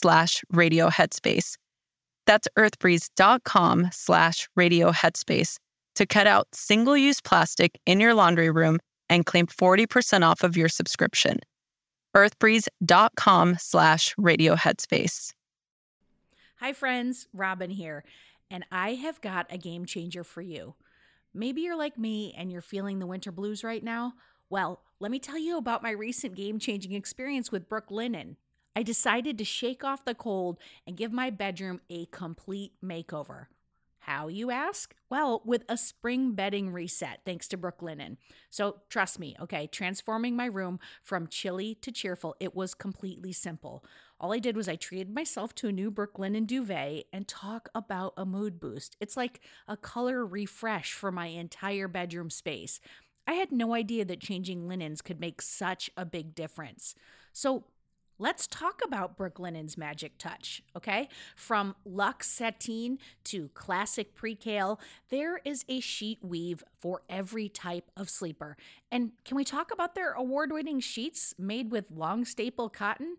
slash radio headspace. That's earthbreeze.com slash radio headspace to cut out single-use plastic in your laundry room and claim 40% off of your subscription earthbreeze.com slash radio headspace. Hi, friends. Robin here. And I have got a game changer for you. Maybe you're like me and you're feeling the winter blues right now. Well, let me tell you about my recent game changing experience with Brooklinen. I decided to shake off the cold and give my bedroom a complete makeover. How, you ask? Well, with a spring bedding reset, thanks to Brooklinen. So trust me, okay, transforming my room from chilly to cheerful, it was completely simple. All I did was I treated myself to a new Brooklinen duvet and talk about a mood boost. It's like a color refresh for my entire bedroom space. I had no idea that changing linens could make such a big difference. So Let's talk about Brooklinen's magic touch, okay? From luxe sateen to classic percale, there is a sheet weave for every type of sleeper. And can we talk about their award winning sheets made with long staple cotton?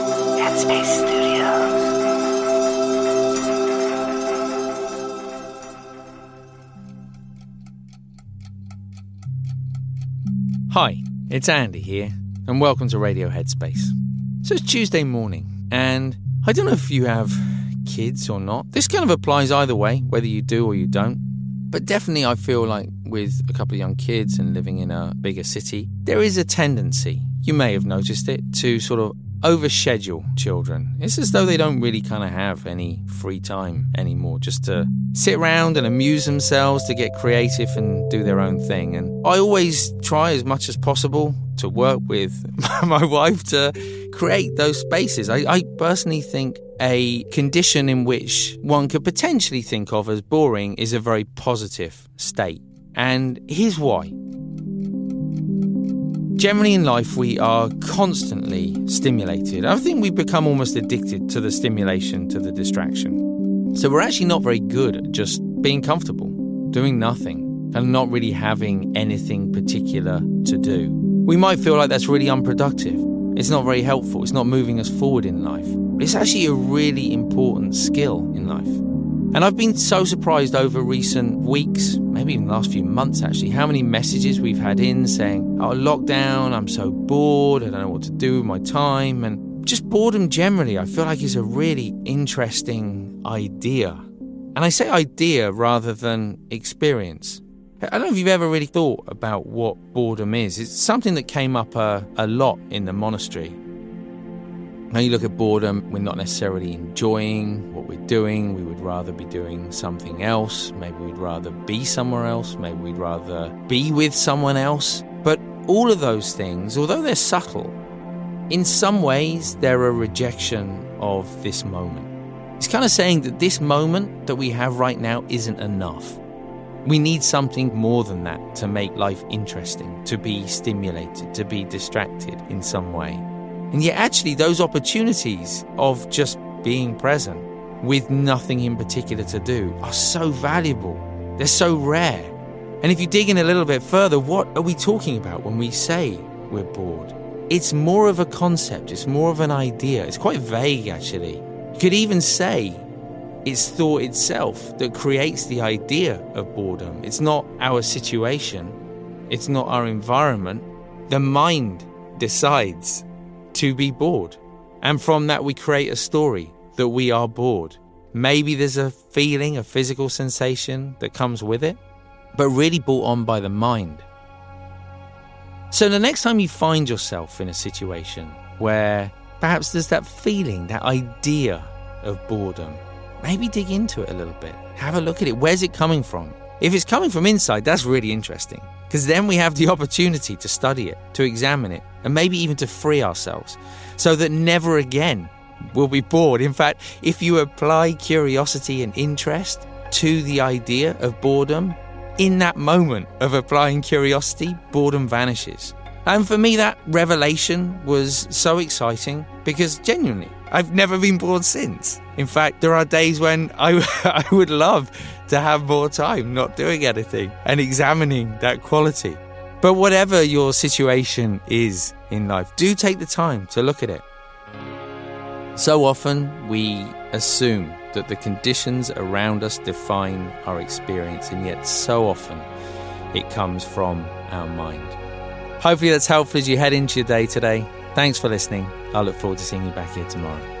Headspace. Hi, it's Andy here, and welcome to Radio Headspace. So it's Tuesday morning, and I don't know if you have kids or not. This kind of applies either way, whether you do or you don't. But definitely, I feel like with a couple of young kids and living in a bigger city, there is a tendency, you may have noticed it, to sort of overschedule children. It's as though they don't really kind of have any free time anymore just to sit around and amuse themselves, to get creative and do their own thing. And I always try as much as possible to work with my wife to create those spaces. I, I personally think a condition in which one could potentially think of as boring is a very positive state. And here's why. Generally in life, we are constantly stimulated. I think we've become almost addicted to the stimulation, to the distraction. So we're actually not very good at just being comfortable, doing nothing, and not really having anything particular to do. We might feel like that's really unproductive. It's not very helpful. It's not moving us forward in life. But it's actually a really important skill in life. And I've been so surprised over recent weeks, maybe even the last few months actually, how many messages we've had in saying, Oh, lockdown, I'm so bored, I don't know what to do with my time. And just boredom generally, I feel like is a really interesting idea. And I say idea rather than experience. I don't know if you've ever really thought about what boredom is. It's something that came up a, a lot in the monastery. Now, you look at boredom, we're not necessarily enjoying what we're doing. We would rather be doing something else. Maybe we'd rather be somewhere else. Maybe we'd rather be with someone else. But all of those things, although they're subtle, in some ways they're a rejection of this moment. It's kind of saying that this moment that we have right now isn't enough. We need something more than that to make life interesting, to be stimulated, to be distracted in some way. And yet, actually, those opportunities of just being present with nothing in particular to do are so valuable. They're so rare. And if you dig in a little bit further, what are we talking about when we say we're bored? It's more of a concept, it's more of an idea. It's quite vague, actually. You could even say it's thought itself that creates the idea of boredom. It's not our situation, it's not our environment. The mind decides to be bored. And from that, we create a story that we are bored. Maybe there's a feeling, a physical sensation that comes with it, but really brought on by the mind. So the next time you find yourself in a situation where perhaps there's that feeling, that idea of boredom, maybe dig into it a little bit. Have a look at it. Where's it coming from? If it's coming from inside, that's really interesting because then we have the opportunity to study it, to examine it, and maybe even to free ourselves so that never again we'll be bored. In fact, if you apply curiosity and interest to the idea of boredom, in that moment of applying curiosity, boredom vanishes. And for me, that revelation was so exciting because genuinely, I've never been bored since. In fact, there are days when I, I would love to have more time not doing anything and examining that quality. But whatever your situation is in life, do take the time to look at it. So often we assume that the conditions around us define our experience, and yet so often it comes from our mind. Hopefully, that's helpful as you head into your day today. Thanks for listening. I look forward to seeing you back here tomorrow.